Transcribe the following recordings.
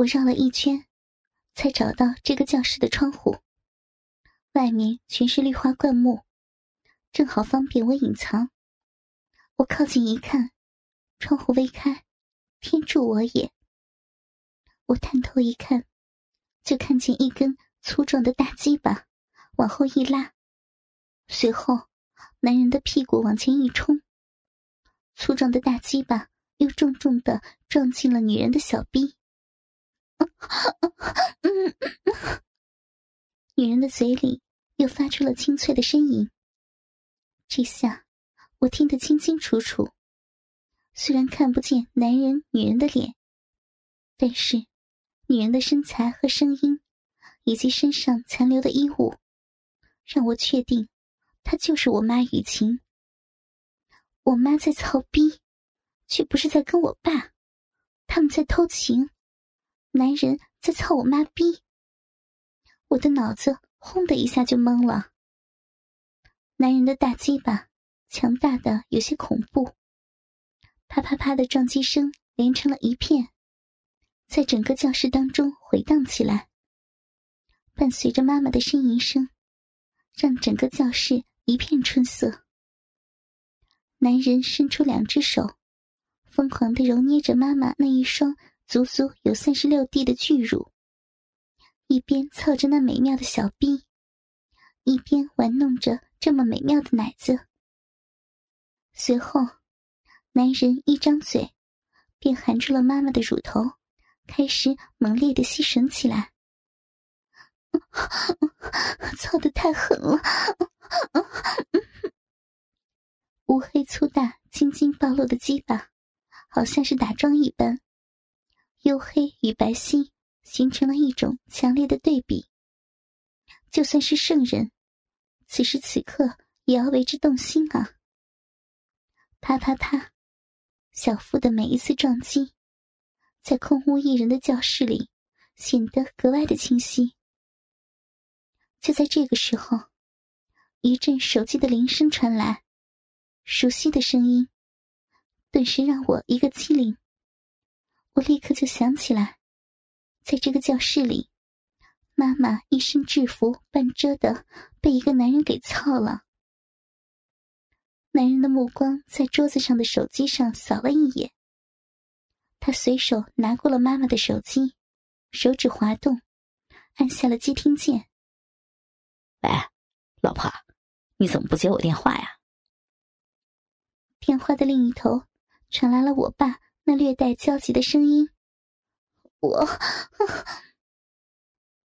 我绕了一圈，才找到这个教室的窗户。外面全是绿化灌木，正好方便我隐藏。我靠近一看，窗户微开，天助我也！我探头一看，就看见一根粗壮的大鸡巴往后一拉，随后男人的屁股往前一冲，粗壮的大鸡巴又重重的撞进了女人的小臂。女人的嘴里又发出了清脆的呻吟。这下我听得清清楚楚，虽然看不见男人、女人的脸，但是女人的身材和声音，以及身上残留的衣物，让我确定她就是我妈雨晴。我妈在操逼，却不是在跟我爸，他们在偷情。男人在操我妈逼，我的脑子轰的一下就懵了。男人的大鸡巴强大的有些恐怖，啪啪啪的撞击声连成了一片，在整个教室当中回荡起来，伴随着妈妈的呻吟声，让整个教室一片春色。男人伸出两只手，疯狂的揉捏着妈妈那一双。足足有三十六 D 的巨乳，一边操着那美妙的小臂，一边玩弄着这么美妙的奶子。随后，男人一张嘴，便含住了妈妈的乳头，开始猛烈的吸吮起来。操的太狠了！乌黑粗大、青筋暴露的鸡巴，好像是打桩一般。黝黑与白皙形成了一种强烈的对比。就算是圣人，此时此刻也要为之动心啊！啪啪啪，小腹的每一次撞击，在空无一人的教室里显得格外的清晰。就在这个时候，一阵手机的铃声传来，熟悉的声音，顿时让我一个机灵。我立刻就想起来，在这个教室里，妈妈一身制服半遮的被一个男人给操了。男人的目光在桌子上的手机上扫了一眼，他随手拿过了妈妈的手机，手指滑动，按下了接听键。喂，老婆，你怎么不接我电话呀？电话的另一头传来了我爸。那略带焦急的声音，我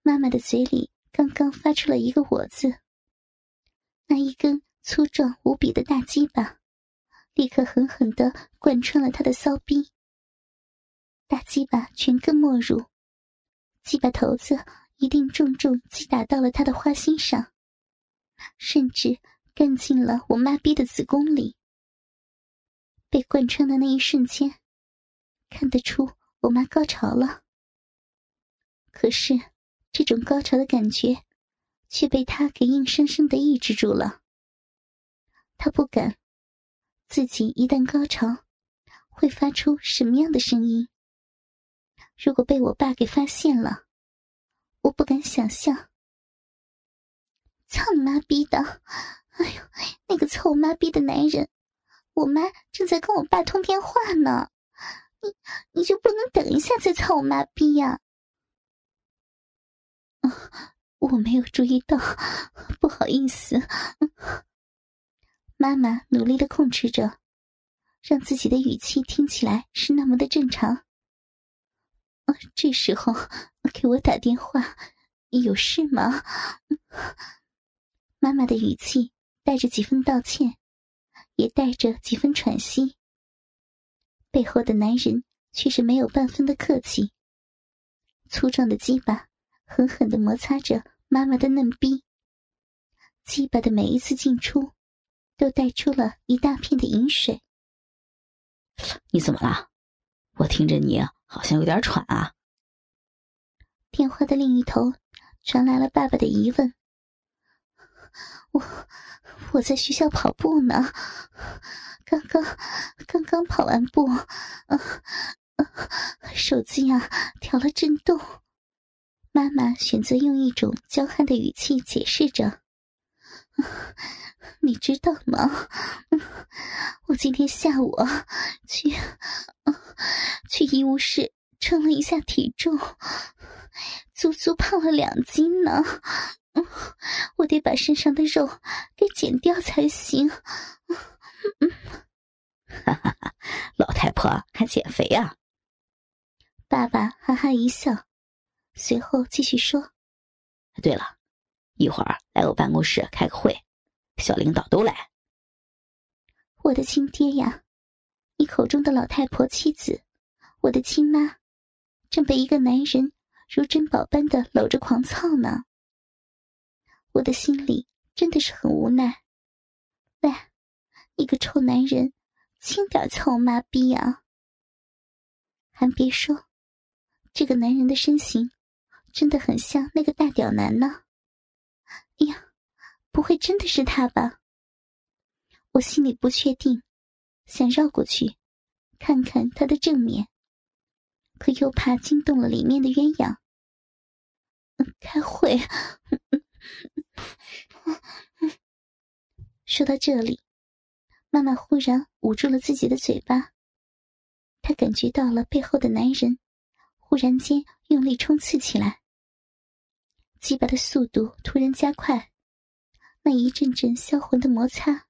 妈妈的嘴里刚刚发出了一个“我”字，那一根粗壮无比的大鸡巴，立刻狠狠的贯穿了他的骚逼。大鸡巴全根没入，鸡巴头子一定重重击打到了他的花心上，甚至干进了我妈逼的子宫里。被贯穿的那一瞬间。看得出我妈高潮了，可是这种高潮的感觉却被他给硬生生的抑制住了。他不敢，自己一旦高潮，会发出什么样的声音？如果被我爸给发现了，我不敢想象。操你妈逼的！哎呦，那个操我妈逼的男人，我妈正在跟我爸通电话呢。你就不能等一下再操我妈逼呀？我没有注意到，不好意思。妈妈努力的控制着，让自己的语气听起来是那么的正常。这时候给我打电话，有事吗？妈妈的语气带着几分道歉，也带着几分喘息。背后的男人却是没有半分的客气，粗壮的鸡巴狠狠的摩擦着妈妈的嫩逼，鸡巴的每一次进出，都带出了一大片的饮水。你怎么了？我听着你好像有点喘啊。电话的另一头传来了爸爸的疑问：“我我在学校跑步呢。”刚刚，刚刚跑完步，手机啊，调了震动。妈妈选择用一种娇憨的语气解释着：“你知道吗？我今天下午啊，去去医务室称了一下体重，足足胖了两斤呢。我得把身上的肉给减掉才行。”哈哈哈，老太婆还减肥啊？爸爸哈哈一笑，随后继续说：“对了，一会儿来我办公室开个会，小领导都来。”我的亲爹呀，你口中的老太婆妻子，我的亲妈，正被一个男人如珍宝般的搂着狂操呢。我的心里真的是很无奈。喂，你个臭男人！轻点操妈逼啊！还别说，这个男人的身形真的很像那个大屌男呢。哎呀，不会真的是他吧？我心里不确定，想绕过去看看他的正面，可又怕惊动了里面的鸳鸯。开会。说到这里。妈妈忽然捂住了自己的嘴巴，她感觉到了背后的男人忽然间用力冲刺起来，鸡巴的速度突然加快，那一阵阵销魂的摩擦，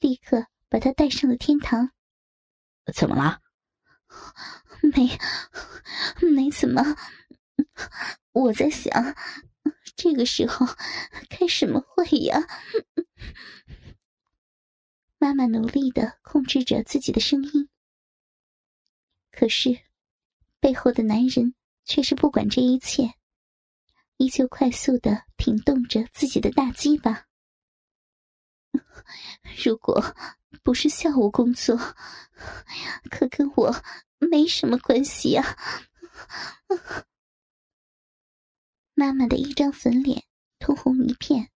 立刻把她带上了天堂。怎么了？没，没怎么。我在想，这个时候开什么会呀？妈妈努力的控制着自己的声音，可是背后的男人却是不管这一切，依旧快速的挺动着自己的大鸡巴。如果不是下午工作，可跟我没什么关系呀。妈妈的一张粉脸通红一片，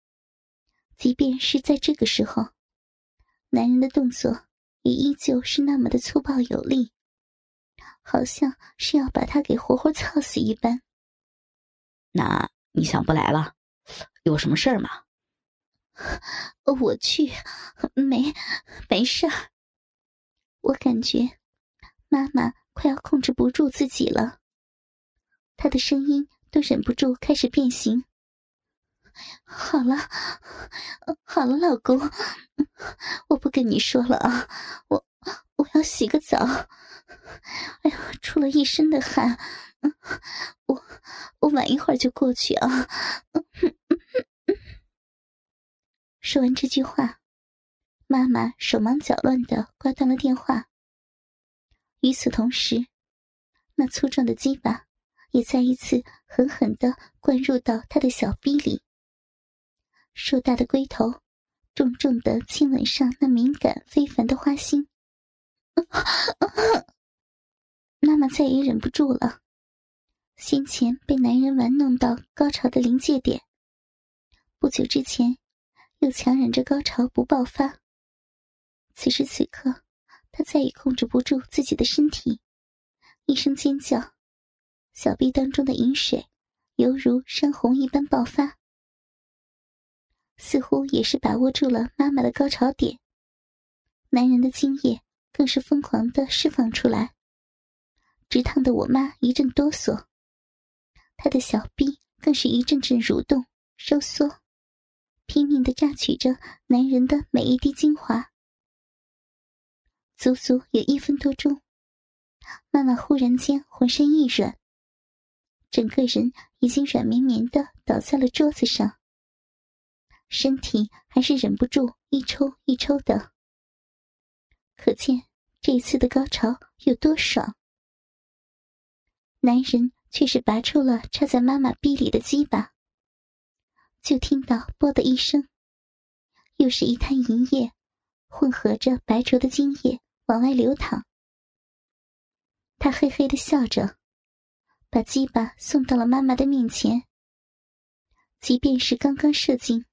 即便是在这个时候。男人的动作也依旧是那么的粗暴有力，好像是要把他给活活操死一般。那你想不来了？有什么事儿吗？我去，没，没事儿。我感觉妈妈快要控制不住自己了，她的声音都忍不住开始变形。好了，好了，老公，我不跟你说了啊，我我要洗个澡。哎呀，出了一身的汗，我我晚一会儿就过去啊。说完这句话，妈妈手忙脚乱的挂断了电话。与此同时，那粗壮的鸡巴也再一次狠狠的灌入到他的小逼里。硕大的龟头，重重的亲吻上那敏感非凡的花心。妈妈再也忍不住了，先前被男人玩弄到高潮的临界点，不久之前又强忍着高潮不爆发。此时此刻，她再也控制不住自己的身体，一声尖叫，小臂当中的饮水犹如山洪一般爆发。似乎也是把握住了妈妈的高潮点，男人的精液更是疯狂的释放出来，直烫的我妈一阵哆嗦，她的小臂更是一阵阵蠕动收缩，拼命的榨取着男人的每一滴精华。足足有一分多钟，妈妈忽然间浑身一软，整个人已经软绵绵的倒在了桌子上。身体还是忍不住一抽一抽的，可见这次的高潮有多爽。男人却是拔出了插在妈妈逼里的鸡巴，就听到“啵”的一声，又是一滩银液混合着白浊的精液往外流淌。他嘿嘿的笑着，把鸡巴送到了妈妈的面前。即便是刚刚射精。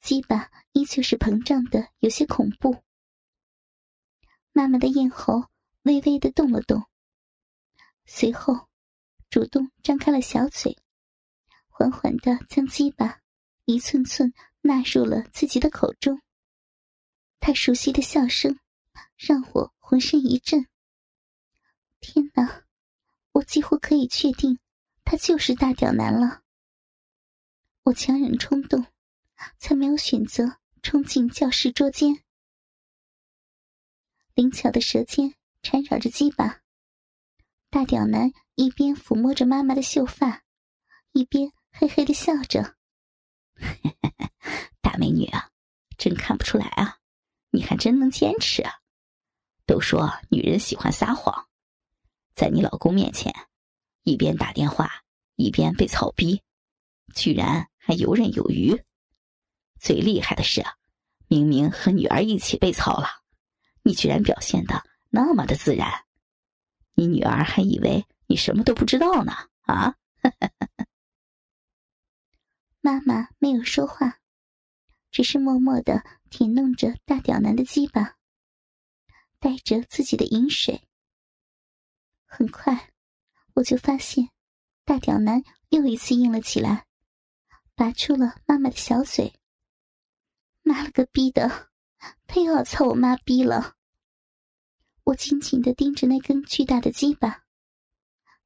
鸡巴依旧是膨胀的，有些恐怖。妈妈的咽喉微微的动了动，随后，主动张开了小嘴，缓缓的将鸡巴一寸寸纳入了自己的口中。他熟悉的笑声，让我浑身一震。天哪，我几乎可以确定，他就是大屌男了。我强忍冲动，才没有选择冲进教室桌间。灵巧的舌尖缠绕着鸡巴。大屌男一边抚摸着妈妈的秀发，一边嘿嘿的笑着：“ 大美女啊，真看不出来啊，你还真能坚持啊！都说女人喜欢撒谎，在你老公面前，一边打电话一边被操逼，居然还游刃有余。最厉害的是，明明和女儿一起被操了，你居然表现的那么的自然。”你女儿还以为你什么都不知道呢，啊！妈妈没有说话，只是默默的舔弄着大屌男的鸡巴，带着自己的饮水。很快，我就发现大屌男又一次硬了起来，拔出了妈妈的小嘴。妈了个逼的，他又要操我妈逼了！我紧紧的盯着那根巨大的鸡巴，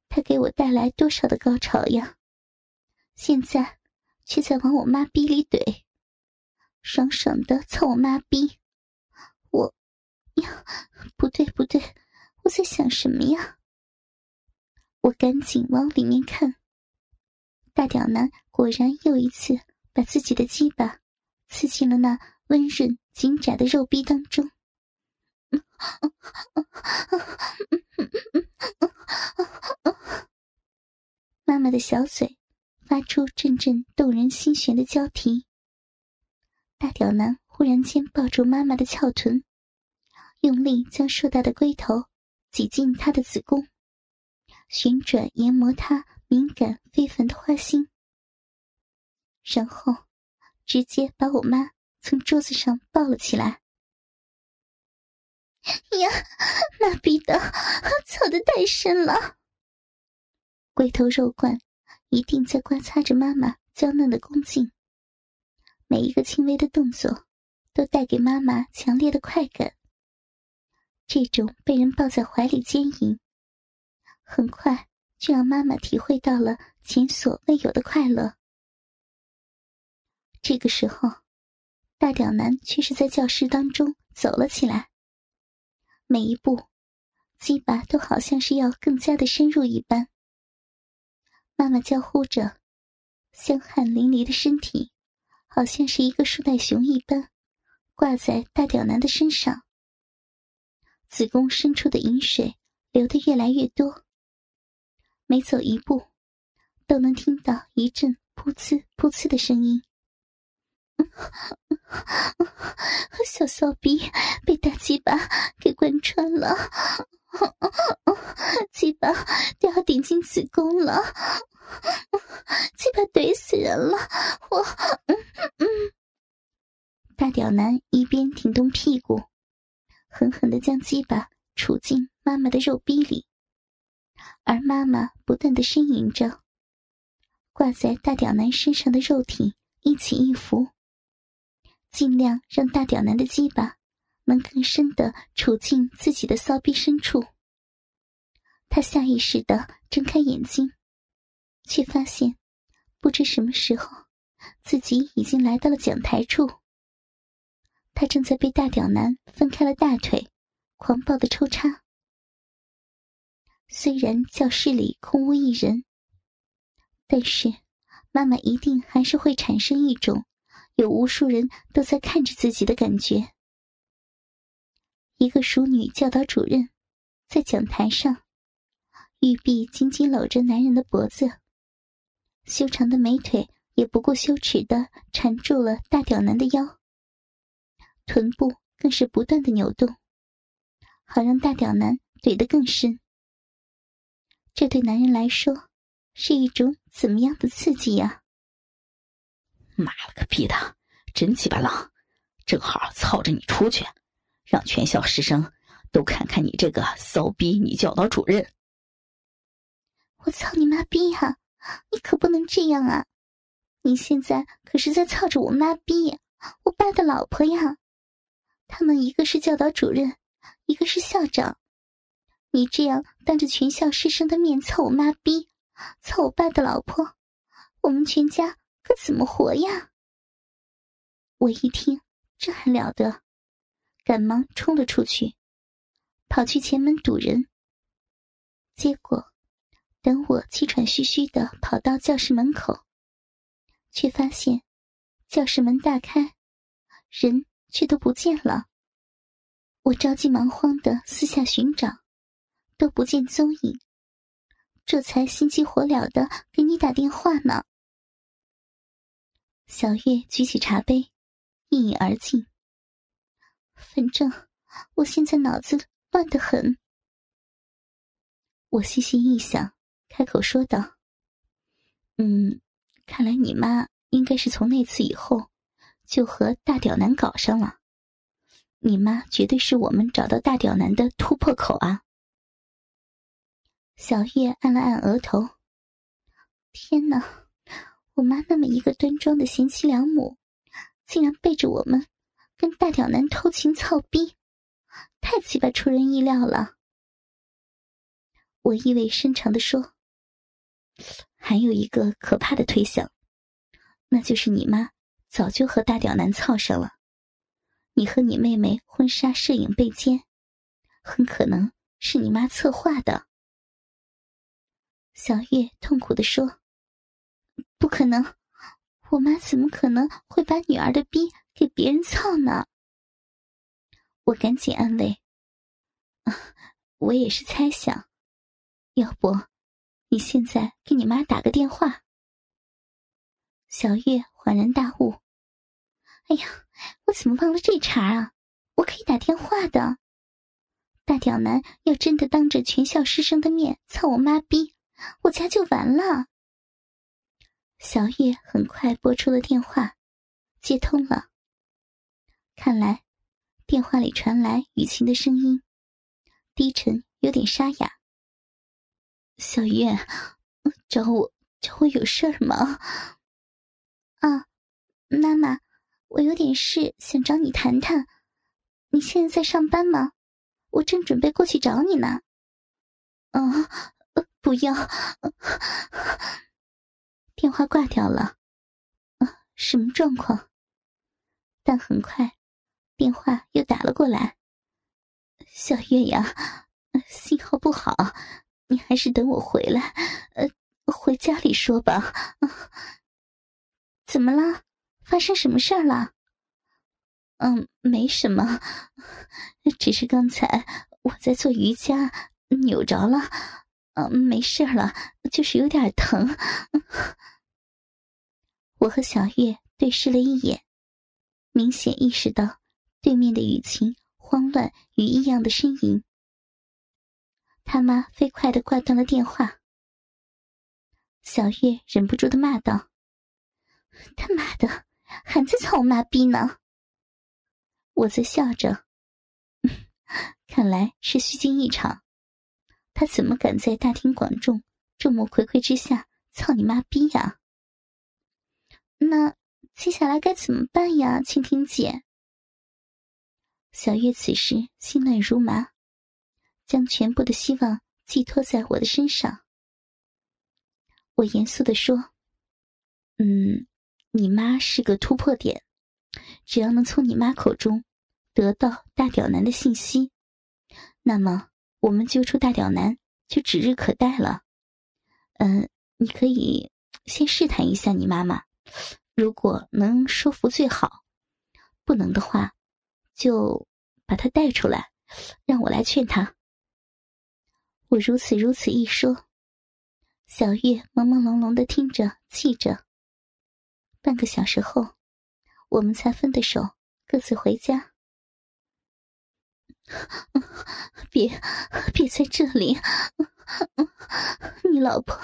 他给我带来多少的高潮呀！现在却在往我妈逼里怼，爽爽的操我妈逼！我呀，不对不对，我在想什么呀？我赶紧往里面看，大屌男果然又一次把自己的鸡巴刺进了那温润紧窄的肉壁当中。妈妈的小嘴发出阵阵动人心弦的娇啼。大屌男忽然间抱住妈妈的翘臀，用力将硕大的龟头挤进她的子宫，旋转研磨他敏感非凡的花心，然后直接把我妈从桌子上抱了起来。呀，妈逼的，操的太深了！龟头肉冠一定在刮擦着妈妈娇嫩的宫颈，每一个轻微的动作都带给妈妈强烈的快感。这种被人抱在怀里奸淫，很快就让妈妈体会到了前所未有的快乐。这个时候，大屌男却是在教室当中走了起来。每一步，鸡巴都好像是要更加的深入一般。妈妈娇呼着，香汗淋漓的身体，好像是一个树袋熊一般，挂在大屌男的身上。子宫深处的饮水流得越来越多，每走一步，都能听到一阵噗呲噗呲的声音。小骚逼被大鸡巴给贯穿了，鸡巴都要顶进子宫了，鸡巴怼死人了！我，嗯嗯。大屌男一边挺动屁股，狠狠的将鸡巴杵进妈妈的肉逼里，而妈妈不断的呻吟着，挂在大屌男身上的肉体一起一伏。尽量让大屌男的鸡巴能更深的处进自己的骚逼深处。他下意识的睁开眼睛，却发现不知什么时候自己已经来到了讲台处。他正在被大屌男分开了大腿，狂暴的抽插。虽然教室里空无一人，但是妈妈一定还是会产生一种。有无数人都在看着自己的感觉。一个淑女教导主任在讲台上，玉臂紧紧搂着男人的脖子，修长的美腿也不顾羞耻的缠住了大屌男的腰，臀部更是不断的扭动，好让大屌男怼得更深。这对男人来说，是一种怎么样的刺激呀？妈了个逼的，真鸡巴浪！正好操着你出去，让全校师生都看看你这个骚逼女教导主任。我操你妈逼呀！你可不能这样啊！你现在可是在操着我妈逼，我爸的老婆呀！他们一个是教导主任，一个是校长，你这样当着全校师生的面操我妈逼，操我爸的老婆，我们全家可怎么活呀？我一听，这还了得，赶忙冲了出去，跑去前门堵人。结果，等我气喘吁吁的跑到教室门口，却发现教室门大开，人。却都不见了。我着急忙慌的四下寻找，都不见踪影，这才心急火燎的给你打电话呢。小月举起茶杯，一饮而尽。反正我现在脑子乱得很。我细细一想，开口说道：“嗯，看来你妈应该是从那次以后。”就和大屌男搞上了，你妈绝对是我们找到大屌男的突破口啊！小月按了按额头，天哪，我妈那么一个端庄的贤妻良母，竟然背着我们跟大屌男偷情操逼，太奇葩出人意料了！我意味深长的说：“还有一个可怕的推想，那就是你妈。”早就和大屌男操上了，你和你妹妹婚纱摄影被奸，很可能是你妈策划的。小月痛苦的说：“不可能，我妈怎么可能会把女儿的逼给别人操呢？”我赶紧安慰：“啊我也是猜想，要不你现在给你妈打个电话。”小月恍然大悟：“哎呀，我怎么忘了这茬啊？我可以打电话的。大屌男要真的当着全校师生的面操我妈逼，我家就完了。”小月很快拨出了电话，接通了。看来，电话里传来雨晴的声音，低沉有点沙哑。“小月，找我找我有事儿吗？”啊，妈妈，我有点事想找你谈谈。你现在在上班吗？我正准备过去找你呢。啊，不要！电话挂掉了。啊，什么状况？但很快，电话又打了过来。小月呀，信号不好，你还是等我回来，呃，回家里说吧。怎么了？发生什么事儿了？嗯，没什么，只是刚才我在做瑜伽，扭着了。嗯，没事了，就是有点疼。我和小月对视了一眼，明显意识到对面的雨晴慌乱与异样的呻吟。他妈飞快的挂断了电话。小月忍不住的骂道。他妈的，还在操我妈逼呢！我在笑着，看来是虚惊一场。他怎么敢在大庭广众、众目睽睽之下操你妈逼呀？那接下来该怎么办呀，蜻蜓姐？小月此时心乱如麻，将全部的希望寄托在我的身上。我严肃的说：“嗯。”你妈是个突破点，只要能从你妈口中得到大屌男的信息，那么我们揪出大屌男就指日可待了。嗯，你可以先试探一下你妈妈，如果能说服最好，不能的话，就把她带出来，让我来劝她。我如此如此一说，小月朦朦胧胧的听着，记着。半个小时后，我们才分的手，各自回家。别，别在这里！你老婆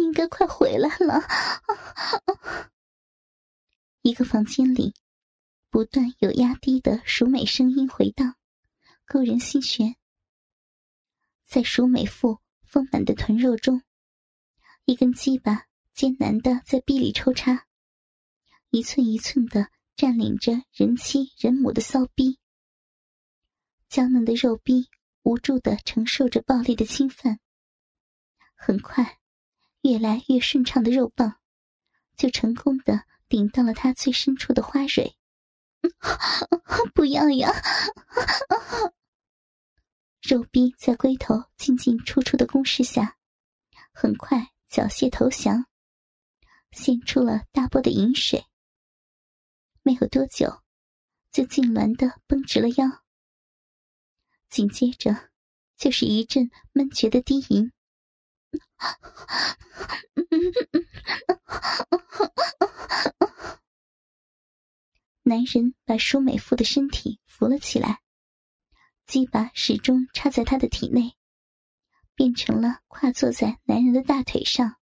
应该快回来了。一个房间里，不断有压低的熟美声音回荡，勾人心弦。在熟美妇丰满的臀肉中，一根鸡巴艰难的在壁里抽插，一寸一寸的占领着人妻人母的骚逼。娇嫩的肉逼无助的承受着暴力的侵犯，很快，越来越顺畅的肉棒就成功的顶到了他最深处的花蕊。不要呀！肉逼在龟头进进出出的攻势下，很快缴械投降，献出了大波的饮水。没有多久，就痉挛的绷直了腰。紧接着，就是一阵闷绝的低吟。男人把舒美妇的身体扶了起来，鸡巴始终插在他的体内，变成了跨坐在男人的大腿上。